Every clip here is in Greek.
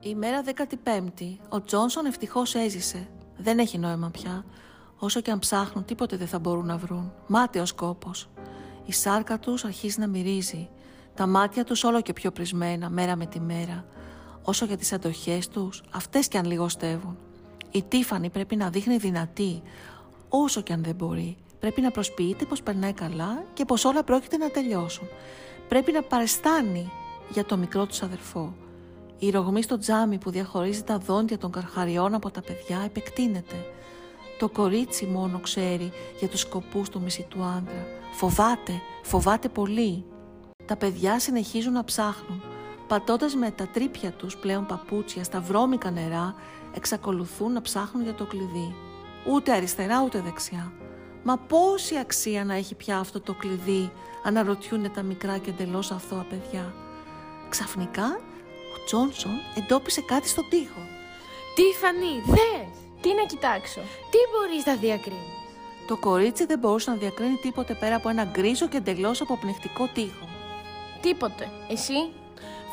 Η μέρα 15η, ο Τζόνσον ευτυχώς έζησε. Δεν έχει νόημα πια. Όσο και αν ψάχνουν, τίποτε δεν θα μπορούν να βρουν. Μάταιος κόπο. Η σάρκα τους αρχίζει να μυρίζει. Τα μάτια τους όλο και πιο πρισμένα, μέρα με τη μέρα. Όσο για τις αντοχές τους, αυτές κι αν λιγοστεύουν. Η Τίφανη πρέπει να δείχνει δυνατή, όσο κι αν δεν μπορεί. Πρέπει να προσποιείται πως περνάει καλά και πως όλα πρόκειται να τελειώσουν. Πρέπει να παρεστάνει για το μικρό τους αδερφό. Η ρογμή στο τζάμι που διαχωρίζει τα δόντια των καρχαριών από τα παιδιά επεκτείνεται. Το κορίτσι μόνο ξέρει για τους σκοπούς του μισητού άντρα. Φοβάται, φοβάται πολύ. Τα παιδιά συνεχίζουν να ψάχνουν. Πατώντας με τα τρύπια τους πλέον παπούτσια στα βρώμικα νερά, εξακολουθούν να ψάχνουν για το κλειδί. Ούτε αριστερά ούτε δεξιά. Μα πόση αξία να έχει πια αυτό το κλειδί, αναρωτιούν τα μικρά και εντελώς αθώα παιδιά. Ξαφνικά Τζόνσον εντόπισε κάτι στον τοίχο. Τίφανη, δες! Τι να κοιτάξω; Τι μπορείς να διακρίνεις; Το κορίτσι δεν μπορούσε να διακρίνει τίποτε πέρα από ένα γκρίζο και εντελώς αποπνιχτικό τοίχο. Τίποτε. Εσύ;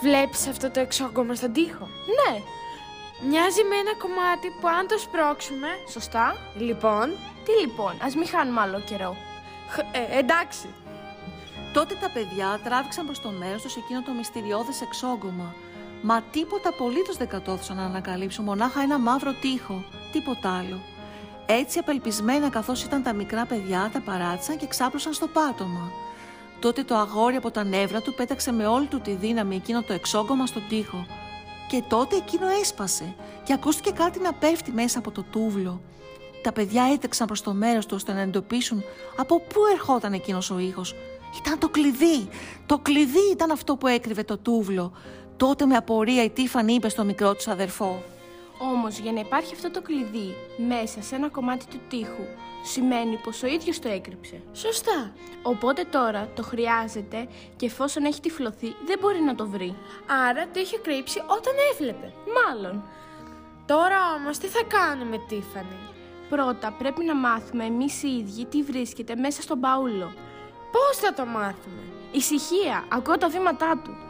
Βλέπεις αυτό το εξόγκωμα στον τοίχο; Ναι. Μοιάζει με ένα κομμάτι που αν το σπρώξουμε... Σωστά; Λοιπόν... Τι λοιπόν, ας μην χάνουμε άλλο καιρό. Ε, εντάξει. Τότε τα παιδιά τράβηξαν προς το μέρος τους εκείνο το μυστηριώδες εξόγκωμα Μα τίποτα απολύτως δεν κατόρθωσαν να ανακαλύψουν, μονάχα ένα μαύρο τείχο, τίποτα άλλο. Έτσι απελπισμένα καθώς ήταν τα μικρά παιδιά τα παράτησαν και ξάπλωσαν στο πάτωμα. Τότε το αγόρι από τα νεύρα του πέταξε με όλη του τη δύναμη εκείνο το εξόγκωμα στον τοίχο. Και τότε εκείνο έσπασε και ακούστηκε κάτι να πέφτει μέσα από το τούβλο. Τα παιδιά έτρεξαν προς το μέρος του ώστε να εντοπίσουν από πού ερχόταν εκείνος ο ήχος. Ήταν το κλειδί. Το κλειδί ήταν αυτό που έκρυβε το τούβλο. Τότε με απορία η Τίφανη είπε στο μικρό του αδερφό. Όμως για να υπάρχει αυτό το κλειδί μέσα σε ένα κομμάτι του τείχου, σημαίνει πως ο ίδιος το έκρυψε. Σωστά. Οπότε τώρα το χρειάζεται και εφόσον έχει τυφλωθεί δεν μπορεί να το βρει. Άρα το είχε κρύψει όταν έβλεπε. Μάλλον. Τώρα όμως τι θα κάνουμε, Τίφανη; Πρώτα πρέπει να μάθουμε εμείς οι ίδιοι τι βρίσκεται μέσα στον μπαούλο. Πώς θα το μάθουμε; Ησυχία, ακούω τα βήματά του.